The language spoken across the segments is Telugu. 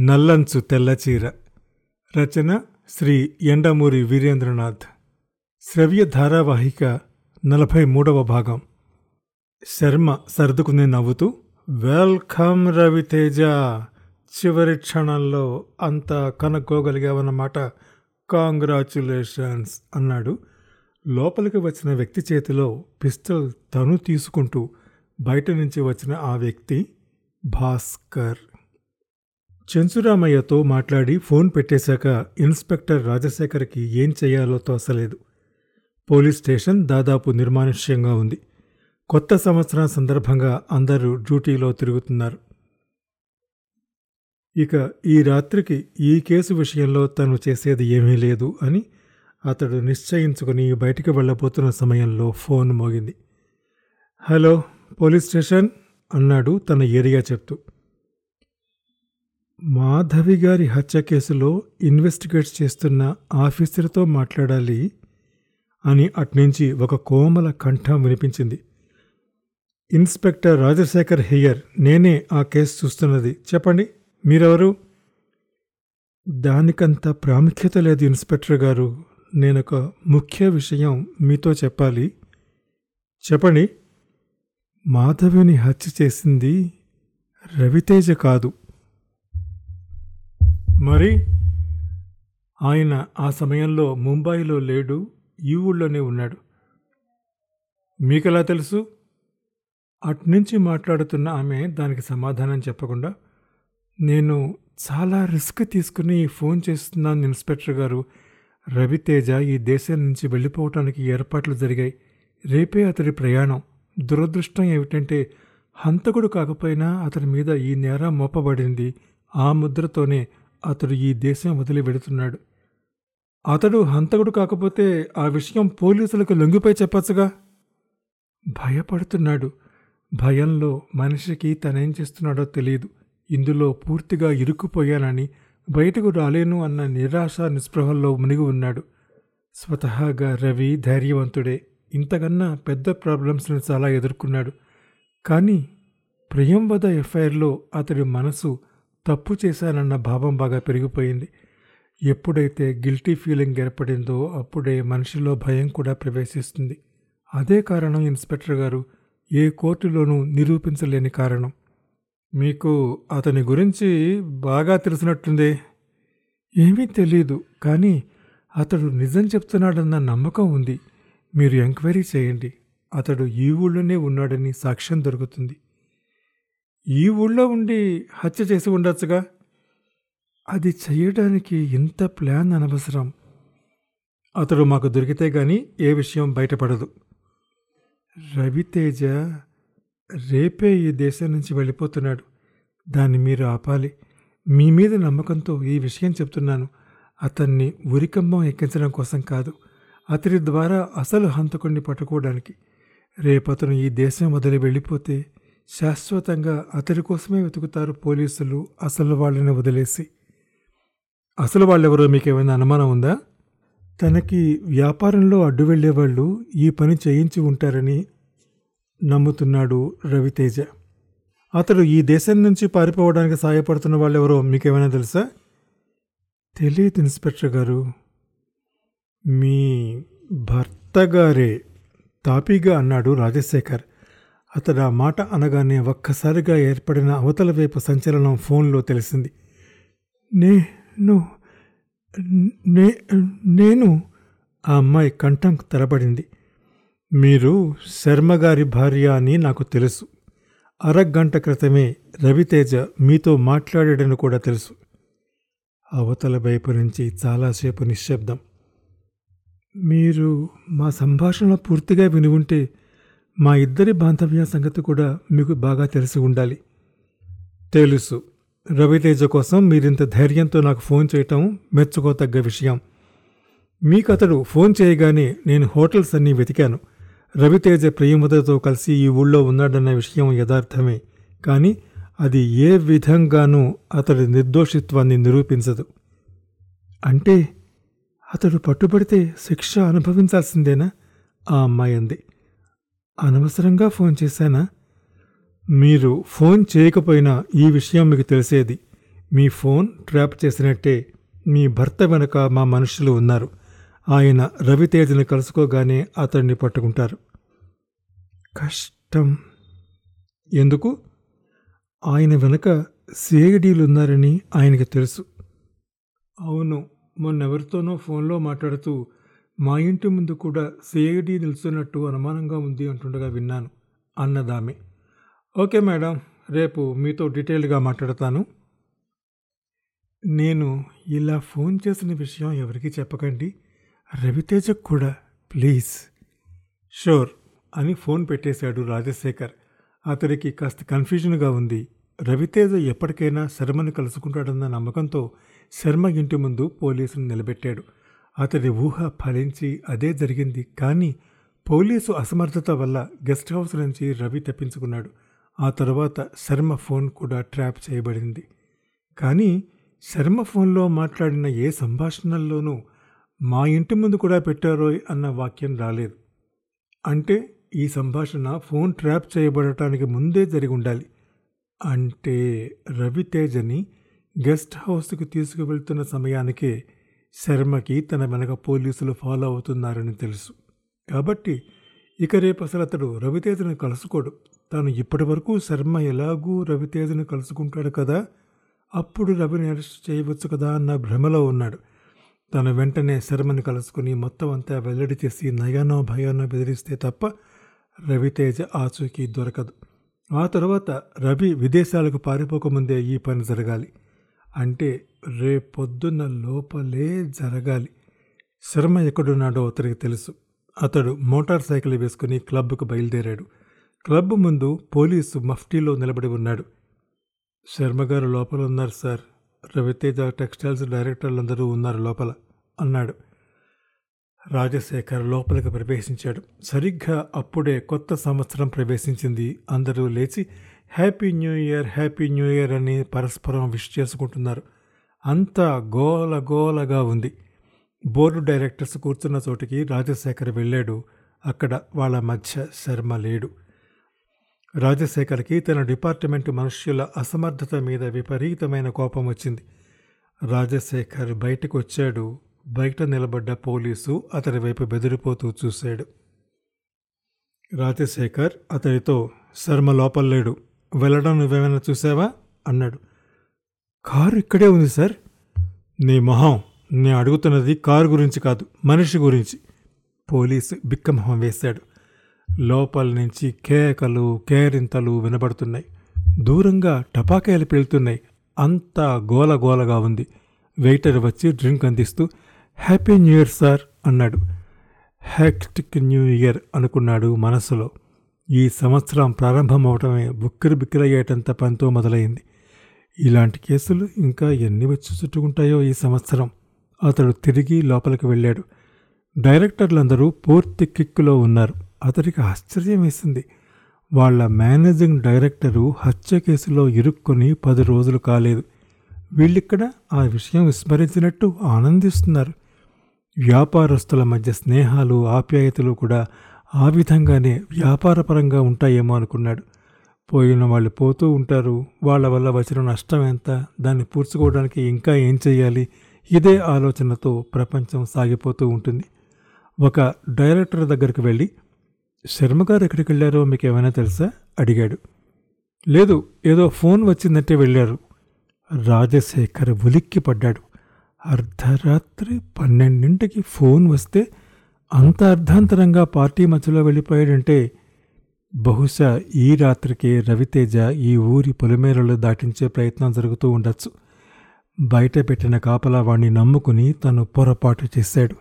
నల్లంచు తెల్లచీర. రచన శ్రీ ఎండమూరి వీరేంద్రనాథ్. శ్రవ్య ధారావాహిక నలభై మూడవ భాగం. శర్మ సర్దుకుని నవ్వుతూ వెల్కమ్ రవితేజ చివరి క్షణంలో అంతా కనుక్కోగలిగావన్నమాట కాంగ్రాచులేషన్స్ అన్నాడు. లోపలికి వచ్చిన వ్యక్తి చేతిలో పిస్టల్ తను తీసుకుంటూ బయట నుంచి వచ్చిన ఆ వ్యక్తి భాస్కర్. చెంచురామయ్యతో మాట్లాడి ఫోన్ పెట్టేశాక ఇన్స్పెక్టర్ రాజశేఖర్కి ఏం చేయాలో తోసలేదు. పోలీస్ స్టేషన్ దాదాపు నిర్మానుష్యంగా ఉంది. కొత్త సంవత్సరం సందర్భంగా అందరూ డ్యూటీలో తిరుగుతున్నారు. ఇక ఈ రాత్రికి ఈ కేసు విషయంలో తను చేసేది ఏమీ లేదు అని అతడు నిశ్చయించుకుని బయటికి వెళ్ళబోతున్న సమయంలో ఫోన్ మోగింది. హలో పోలీస్ స్టేషన్ అన్నాడు తన ఏరియా చెప్తూ మాధవి గారి హత్య కేసులో ఇన్వెస్టిగేట్ చేస్తున్న ఆఫీసర్తో మాట్లాడాలి అని అట్నుంచి ఒక కోమల కంఠం వినిపించింది. ఇన్స్పెక్టర్ రాజశేఖర్ హెయ్యర్ నేనే ఆ కేసు చూస్తున్నది. చెప్పండి మీరెవరు? దానికంత ప్రాముఖ్యత లేదు ఇన్స్పెక్టర్ గారు. నేనొక ముఖ్య విషయం మీతో చెప్పాలి. చెప్పండి. మాధవిని హత్య చేసింది రవితేజ కాదు. మరి ఆయన ఆ సమయంలో ముంబైలో లేడు ఈ ఊళ్ళోనే ఉన్నాడు. మీకెలా తెలుసు? అట్నుంచి మాట్లాడుతున్న ఆమె దానికి సమాధానం చెప్పకుండా నేను చాలా రిస్క్ తీసుకుని ఫోన్ చేస్తున్నాను ఇన్స్పెక్టర్ గారు. రవితేజ ఈ దేశం నుంచి వెళ్ళిపోవటానికి ఏర్పాట్లు జరిగాయి. రేపే అతడి ప్రయాణం. దురదృష్టం ఏమిటంటే హంతకుడు కాకపోయినా అతని మీద ఈ నేరం మోపబడింది. ఆ ముద్రతోనే అతడు ఈ దేశం వదిలి వెడుతున్నాడు. అతడు హంతకుడు కాకపోతే ఆ విషయం పోలీసులకు లొంగిపోయి చెప్పచ్చుగా? భయపడుతున్నాడు. భయంలో మనిషికి తనేం చేస్తున్నాడో తెలియదు ఇందులో పూర్తిగా ఇరుక్కుపోయానని బయటకు రాలేను అన్న నిరాశ నిస్పృహల్లో మునిగి ఉన్నాడు. స్వతహాగా రవి ధైర్యవంతుడే. ఇంతకన్నా పెద్ద ప్రాబ్లమ్స్ని చాలా ఎదుర్కొన్నాడు. కానీ ప్రియంవద ఎఫ్ఐఆర్లో అతడి మనసు తప్పు చేశానన్న భావం బాగా పెరిగిపోయింది. ఎప్పుడైతే గిల్టీ ఫీలింగ్ ఏర్పడిందో అప్పుడే మనిషిలో భయం కూడా ప్రవేశిస్తుంది. అదే కారణం ఇన్స్పెక్టర్ గారు ఏ కోర్టులోనూ నిరూపించలేని కారణం. మీకు అతని గురించి బాగా తెలిసినట్టుందే ఏమీ తెలీదు కానీ అతడు నిజం చెప్తున్నాడన్న నమ్మకం ఉంది. మీరు ఎంక్వైరీ చేయండి. అతడు ఈ ఊళ్ళోనే ఉన్నాడని సాక్ష్యం దొరుకుతుంది. ఈ ఊళ్ళో ఉండి హత్య చేసి ఉండొచ్చుగా? అది చేయడానికి ఇంత ప్లాన్ అనవసరం. అతడు మాకు దొరికితే గాని ఏ విషయం బయటపడదు. రవితేజ రేపే ఈ దేశం నుంచి వెళ్ళిపోతున్నాడు. దాన్ని మీరు ఆపాలి. మీ మీద నమ్మకంతో ఈ విషయం చెప్తున్నాను. అతన్ని ఉరికంబం ఎక్కించడం కోసం కాదు. అతడి ద్వారా అసలు హంతకుణ్ణి పట్టుకోవడానికి. రేపతను ఈ దేశం వదిలి వెళ్ళిపోతే శాశ్వతంగా అతడి కోసమే వెతుకుతారు పోలీసులు అసలు వాళ్ళని వదిలేసి. అసలు వాళ్ళెవరో మీకేమైనా అనుమానం ఉందా? తనకి వ్యాపారంలో అడ్డు వెళ్ళేవాళ్ళు ఈ పని చేయించి ఉంటారని నమ్ముతున్నాడు రవితేజ. అతడు ఈ దేశం నుంచి పారిపోవడానికి సాయపడుతున్న వాళ్ళెవరో మీకేమైనా తెలుసా? తెలియదు ఇన్స్పెక్టర్ గారు. మీ భర్త గారే తాపీగా అన్నాడు రాజశేఖర్. అతడు ఆ మాట అనగానే ఒక్కసారిగా ఏర్పడిన అవతల వైపు సంచలనం ఫోన్లో తెలిసింది. నేను నే నేను ఆ అమ్మాయి కంఠం తెరబడింది. మీరు శర్మగారి భార్య అని నాకు తెలుసు. అరగంట క్రితమే రవితేజ మీతో మాట్లాడాడని కూడా తెలుసు. అవతల వైపు నుంచి చాలాసేపు నిశ్శబ్దం. మీరు మా సంభాషణ పూర్తిగా విని ఉంటే మా ఇద్దరి బాంధవ్య సంగతి కూడా మీకు బాగా తెలిసి ఉండాలి. తెలుసు రవితేజ కోసం మీరింత ధైర్యంతో నాకు ఫోన్ చేయటం మెచ్చుకోతగ్గ విషయం. మీకు అతడు ఫోన్ చేయగానే నేను హోటల్స్ అన్నీ వెతికాను. రవితేజ ప్రియుమతతో కలిసి ఈ ఊళ్ళో ఉన్నాడన్న విషయం యథార్థమే. కానీ అది ఏ విధంగానూ అతడి నిర్దోషిత్వాన్ని నిరూపించదు. అంటే అతడు పట్టుబడితే శిక్ష అనుభవించాల్సిందేనా? ఆ అమ్మాయి అంది. అనవసరంగా ఫోన్ చేశానా? మీరు ఫోన్ చేయకపోయినా ఈ విషయం మీకు తెలిసేది. మీ ఫోన్ ట్రాప్ చేసినట్టే మీ భర్త వెనుక మా మనుషులు ఉన్నారు. ఆయన రవితేజని కలుసుకోగానే అతన్ని పట్టుకుంటారు. కష్టం. ఎందుకు? ఆయన వెనుక సిఐడీలున్నారని ఆయనకి తెలుసు. అవును మొన్నెవరితోనో ఫోన్లో మాట్లాడుతూ మా ఇంటి ముందు కూడా సిఐడి నిలుస్తున్నట్టు అనుమానంగా ఉంది అంటుండగా విన్నాను అన్నదామె. ఓకే మేడం రేపు మీతో డీటెయిల్గా మాట్లాడతాను. నేను ఇలా ఫోన్ చేసిన విషయం ఎవరికీ చెప్పకండి రవితేజకు కూడా ప్లీజ్. షూర్ అని ఫోన్ పెట్టేశాడు రాజశేఖర్. అతడికి కాస్త కన్ఫ్యూజన్గా ఉంది. రవితేజ ఎప్పటికైనా శర్మను కలుసుకుంటాడన్న నమ్మకంతో శర్మ ఇంటి ముందు పోలీసును నిలబెట్టాడు. అతడి ఊహ ఫలించి అదే జరిగింది. కానీ పోలీసు అసమర్థత వల్ల గెస్ట్ హౌస్ నుంచి రవి తప్పించుకున్నాడు. ఆ తర్వాత శర్మ ఫోన్ కూడా ట్రాప్ చేయబడింది. కానీ శర్మ ఫోన్లో మాట్లాడిన ఏ సంభాషణల్లోనూ మా ఇంటి ముందు కూడా పెట్టారోయ్ అన్న వాక్యం రాలేదు. అంటే ఈ సంభాషణ ఫోన్ ట్రాప్ చేయబడటానికి ముందే జరిగి ఉండాలి. అంటే రవితేజని గెస్ట్ హౌస్కి తీసుకువెళ్తున్న సమయానికే శర్మకి తన వెనక పోలీసులు ఫాలో అవుతున్నారని తెలుసు. కాబట్టి ఇక రేపు అసలు అతడు రవితేజను కలుసుకోడు. తాను ఇప్పటి వరకు శర్మ ఎలాగూ రవితేజను కలుసుకుంటాడు కదా? అప్పుడు రవిని అరెస్ట్ చేయవచ్చు కదా అన్న భ్రమలో ఉన్నాడు. తను వెంటనే శర్మని కలుసుకుని మొత్తం అంతా వెల్లడి చేసి నయానో భయానో బెదిరిస్తే తప్ప రవితేజ ఆచూకీ దొరకదు. ఆ తర్వాత రవి విదేశాలకు పారిపోకముందే ఈ పని జరగాలి. అంటే రేపొద్దున లోపలే జరగాలి. శర్మ ఎక్కడున్నాడో అతనికి తెలుసు. అతడు మోటార్ సైకిల్ వేసుకుని క్లబ్కు బయలుదేరాడు. క్లబ్ ముందు పోలీసు మఫ్టీలో నిలబడి ఉన్నాడు. శర్మగారు లోపల ఉన్నారు సార్. రవితేజ టెక్స్టైల్స్ డైరెక్టర్లందరూ ఉన్నారు లోపల అన్నాడు. రాజశేఖర్ లోపలికి ప్రవేశించాడు. సరిగ్గా అప్పుడే కొత్త సంవత్సరం ప్రవేశించింది. అందరూ లేచి happy new year happy new year అని పరస్పరం విష్ చేసుకుంటున్నారు. అంతా గోల గోలగా ఉంది. బోర్డు డైరెక్టర్స్ కూర్చున్న చోటికి రాజశేఖర్ వెళ్ళాడు. అక్కడ వాళ్ళ మధ్య శర్మ లేడు. రాజశేఖర్కి తన డిపార్ట్మెంట్ మనుష్యుల అసమర్థత మీద విపరీతమైన కోపం వచ్చింది. రాజశేఖర్ బయటకు వచ్చాడు. బయట నిలబడ్డ పోలీసు అతడి వైపు బెదిరిపోతూ చూశాడు. రాజశేఖర్ అతడితో శర్మ లోపల లేడు. వెళ్ళడం నువ్వేమైనా చూసావా? అన్నాడు. కారు ఇక్కడే ఉంది సార్. నీ మొహం నేను అడుగుతున్నది కారు గురించి కాదు మనిషి గురించి. పోలీసు బిక్కమొహం వేశాడు. లోపల నుంచి కేకలు కేరింతలు వినబడుతున్నాయి. దూరంగా టపాకాయలు పెళ్తున్నాయి అంతా గోల గోలగా ఉంది. వెయిటర్ వచ్చి డ్రింక్ అందిస్తూ హ్యాపీ న్యూ ఇయర్ సార్ అన్నాడు. హ్యాక్టిక్ న్యూ ఇయర్ అనుకున్నాడు మనసులో. ఈ సంవత్సరం ప్రారంభమవటమే బుక్కిరి బిక్కిరయ్యేటంత పనితో మొదలైంది. ఇలాంటి కేసులు ఇంకా ఎన్ని వచ్చి చుట్టుకుంటాయో ఈ సంవత్సరం. అతడు తిరిగి లోపలికి వెళ్ళాడు. డైరెక్టర్లందరూ పూర్తి కిక్కులో ఉన్నారు. అతడికి ఆశ్చర్యం వేసింది. వాళ్ళ మేనేజింగ్ డైరెక్టరు హత్య కేసులో ఇరుక్కొని పది రోజులు కాలేదు. వీళ్ళిక్కడ ఆ విషయం విస్మరించినట్టు ఆనందిస్తున్నారు. వ్యాపారస్తుల మధ్య స్నేహాలు ఆప్యాయతలు కూడా ఆ విధంగానే వ్యాపారపరంగా ఉంటాయేమో అనుకున్నాడు. పోయిన వాళ్ళు పోతూ ఉంటారు. వాళ్ళ వల్ల వచ్చిన నష్టం ఎంత? దాన్ని పూడ్చుకోవడానికి ఇంకా ఏం చేయాలి? ఇదే ఆలోచనతో ప్రపంచం సాగిపోతూ ఉంటుంది. ఒక డైరెక్టర్ దగ్గరికి వెళ్ళి శర్మగారు ఎక్కడికి వెళ్ళారో మీకు ఏమైనా తెలుసా? అడిగాడు. లేదు ఏదో ఫోన్ వచ్చిందంటే వెళ్ళారు. రాజశేఖర్ ఉలిక్కి పడ్డాడు. అర్ధరాత్రి పన్నెండింటికి ఫోన్ వస్తే అంత అర్ధాంతరంగా పార్టీ మధ్యలో వెళ్ళిపోయాడంటే బహుశా ఈ రాత్రికే రవితేజ ఈ ఊరి పొలిమేరలు దాటించే ప్రయత్నం జరుగుతూ ఉండొచ్చు. బయట పెట్టిన కాపలా వాణ్ణి నమ్ముకుని తను పొరపాటు చేశాడు.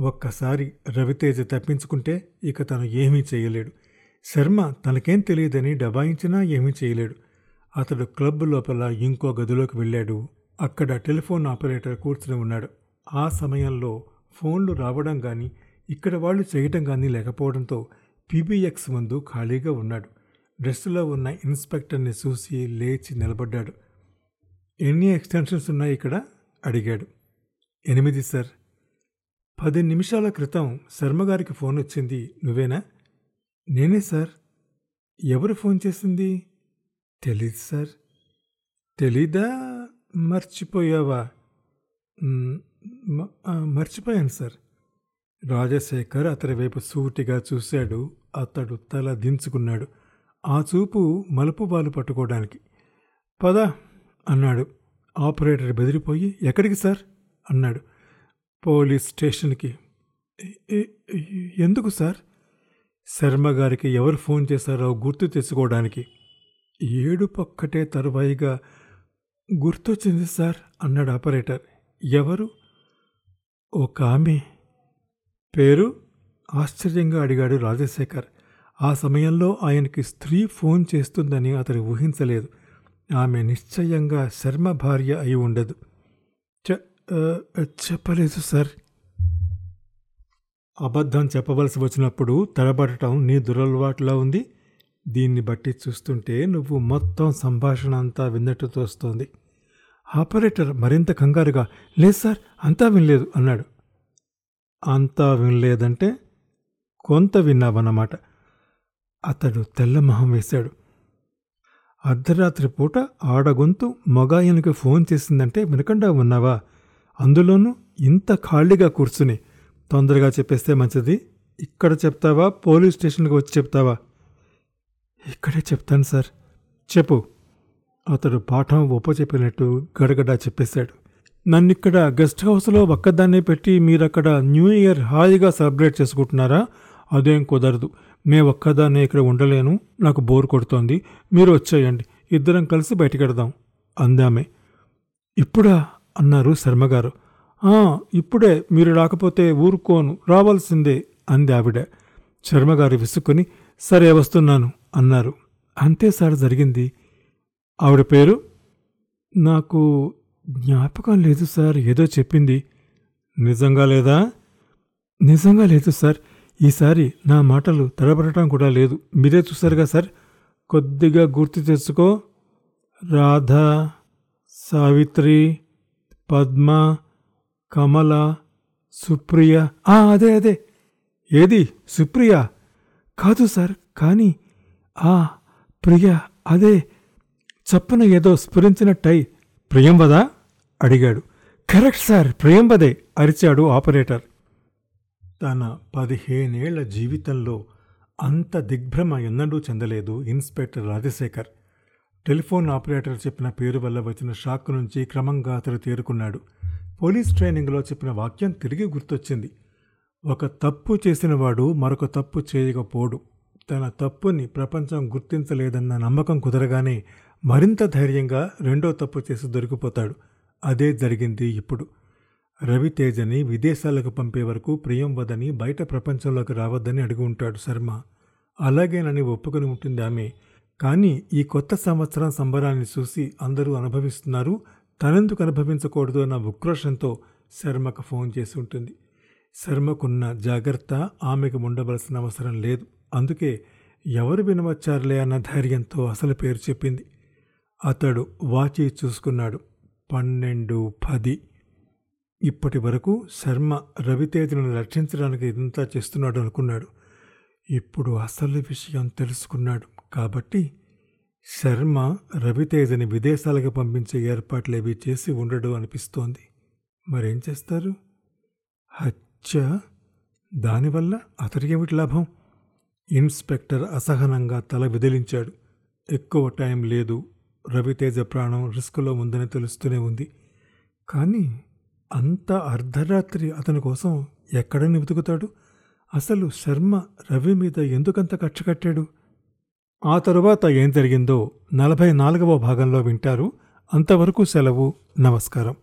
ఒక్కసారి రవితేజ తప్పించుకుంటే ఇక తను ఏమీ చేయలేడు. శర్మ తనకేం తెలియదని డబాయించినా ఏమీ చేయలేడు. అతడు క్లబ్ లోపల ఇంకో గదిలోకి వెళ్ళాడు. అక్కడ టెలిఫోన్ ఆపరేటర్ కూర్చుని ఉన్నాడు. ఆ సమయంలో ఫోన్లు రావడం కానీ ఇక్కడ వాళ్ళు చేయటం కానీ లేకపోవడంతో పీబీఎక్స్ ముందు ఖాళీగా ఉన్నాడు. డ్రెస్సులో ఉన్న ఇన్స్పెక్టర్ని చూసి లేచి నిలబడ్డాడు. ఎన్ని ఎక్స్టెన్షన్స్ ఉన్నాయి ఇక్కడ? అడిగాడు. ఎనిమిది సార్. పది నిమిషాల క్రితం శర్మగారికి ఫోన్ వచ్చింది. నువ్వేనా? నేనే సార్. ఎవరు ఫోన్ చేసింది? తెలీదు సార్. తెలీదా? మర్చిపోయావా? మర్చిపోయాను సార్. రాజశేఖర్ అతని వైపు సూటిగా చూశాడు. అతడు తల దించుకున్నాడు. ఆ చూపు మలుపు బాలు పట్టుకోవడానికి. పద అన్నాడు. ఆపరేటర్ బెదిరిపోయి ఎక్కడికి సార్? అన్నాడు. పోలీస్ స్టేషన్కి. ఎందుకు సార్? శర్మ గారికి ఎవరు ఫోన్ చేశారో గుర్తు తెచ్చుకోవడానికి. ఏడు పక్కటే తరువాయిగా గుర్తొచ్చింది సార్ అన్నాడు ఆపరేటర్. ఎవరు? ఒక ఆమె. పేరు? ఆశ్చర్యంగా అడిగాడు రాజశేఖర్. ఆ సమయంలో ఆయనకి స్త్రీ ఫోన్ చేస్తుందని అతను ఊహించలేదు. ఆమె నిశ్చయంగా శర్మ భార్య అయి ఉండదు. చెప్పలేదు సార్. అబద్ధం చెప్పవలసి వచ్చినప్పుడు తడబడటం నీ దురలవాటులా ఉంది. దీన్ని బట్టి చూస్తుంటే నువ్వు మొత్తం సంభాషణ అంతా విన్నట్టు తోస్తోంది ఆపరేటర్ మరింత కంగారుగా లేదు సార్ అంతా వినలేదు అన్నాడు. అంతా వినలేదంటే కొంత విన్నావన్నమాట. అతడు తెల్లమొహం వేశాడు. అర్ధరాత్రి పూట ఆడగొంతు మగాయనకు ఫోన్ చేసిందంటే వినకుండా ఉన్నావా? అందులోనూ ఇంత ఖాళీగా కూర్చుని తొందరగా చెప్పేస్తే మంచిది. ఇక్కడ చెప్తావా? పోలీస్ స్టేషన్కి వచ్చి చెప్తావా? ఇక్కడే చెప్తాను సార్. చెప్పు. అతడు పాఠం చెప్పినట్టు గడగడా చెప్పేశాడు. నన్నిక్కడ గెస్ట్ హౌస్లో ఒక్కదాన్నే పెట్టి మీరక్కడ న్యూ ఇయర్ హాయిగా సెలబ్రేట్ చేసుకుంటున్నారా? అదేం కుదరదు. మే ఒక్కదాన్నే ఇక్కడ ఉండలేను. నాకు బోర్ కొడుతోంది. మీరు వచ్చేయండి. ఇద్దరం కలిసి బయటకెడదాం అందామే. ఇప్పుడా? అన్నారు శర్మగారు. ఇప్పుడే. మీరు రాకపోతే ఊరుకోను. రావాల్సిందే అంది ఆవిడ శర్మగారు విసుక్కుని సరే వస్తున్నాను అన్నారు. అంతే సార్ జరిగింది. ఆవిడ పేరు? నాకు జ్ఞాపకం లేదు సార్. ఏదో చెప్పింది. నిజంగా లేదా? నిజంగా లేదు సార్. ఈసారి నా మాటలు తడబడటం కూడా లేదు. మీరే చూసారుగా సార్? కొద్దిగా గుర్తు తెచ్చుకో. రాధ సావిత్రి పద్మ కమల సుప్రియ. ఆ, అదే అదే. ఏది? సుప్రియ? కాదు సార్ కానీ ఆ ప్రియ అదే. చప్పున ఏదో స్ఫురించినట్టై ప్రియంవదా? అడిగాడు. కరెక్ట్ సార్ ప్రియంవదే అరిచాడు ఆపరేటర్. తన పదిహేనేళ్ళ జీవితంలో అంత దిగ్భ్రమ ఎన్నడూ చెందలేదు ఇన్స్పెక్టర్ రాజశేఖర్. టెలిఫోన్ ఆపరేటర్ చెప్పిన పేరు వల్ల వచ్చిన షాక్ నుంచి క్రమంగా అతడు తేరుకున్నాడు. పోలీస్ ట్రైనింగ్లో చెప్పిన వాక్యం తిరిగి గుర్తొచ్చింది. ఒక తప్పు చేసినవాడు మరొక తప్పు చేయకపోడు. తన తప్పుని ప్రపంచం గుర్తించలేదన్న నమ్మకం కుదరగానే మరింత ధైర్యంగా రెండో తప్పు చేసి దొరికిపోతాడు. అదే జరిగింది ఇప్పుడు. రవితేజని విదేశాలకు పంపే వరకు ప్రియం వదని బయట ప్రపంచంలోకి రావద్దని అడిగి ఉంటాడు శర్మ. అలాగేనని ఒప్పుకొని ఉంటుంది ఆమె. కానీ ఈ కొత్త సంవత్సరం సంబరాన్ని చూసి అందరూ అనుభవిస్తున్నారు. తనెందుకు అనుభవించకూడదు అన్న ఉక్రోషంతో శర్మకు ఫోన్ చేసి ఉంటుంది. శర్మకున్న జాగ్రత్త ఆమెకు ఉండవలసిన అవసరం లేదు. అందుకే ఎవరు వినవచ్చారులే అన్న ధైర్యంతో అసలు పేరు చెప్పింది. అతడు వాచి చూసుకున్నాడు. పన్నెండు పది ఇప్పటి వరకు శర్మ రవితేజను రక్షించడానికి ఇదంతా చేస్తున్నాడు అనుకున్నాడు. ఇప్పుడు అసలు విషయం తెలుసుకున్నాడు కాబట్టి శర్మ రవితేజని విదేశాలకు పంపించే ఏర్పాట్లేవి చేసి ఉండడు అనిపిస్తోంది. మరేం చేస్తారు? హత్య? దానివల్ల అతడికేమిటి లాభం? ఇన్స్పెక్టర్ అసహనంగా తల విదిలించాడు. ఎక్కువ టైం లేదు. రవితేజ ప్రాణం రిస్కులో ఉందని తెలుస్తూనే ఉంది. కానీ అంత అర్ధరాత్రి అతని కోసం ఎక్కడని వెతుకుతాడు? అసలు శర్మ రవి మీద ఎందుకంత కక్ష కట్టాడు? ఆ తరువాత ఏం జరిగిందో నలభై నాలుగవ భాగంలో వింటారు. అంతవరకు సెలవు. నమస్కారం.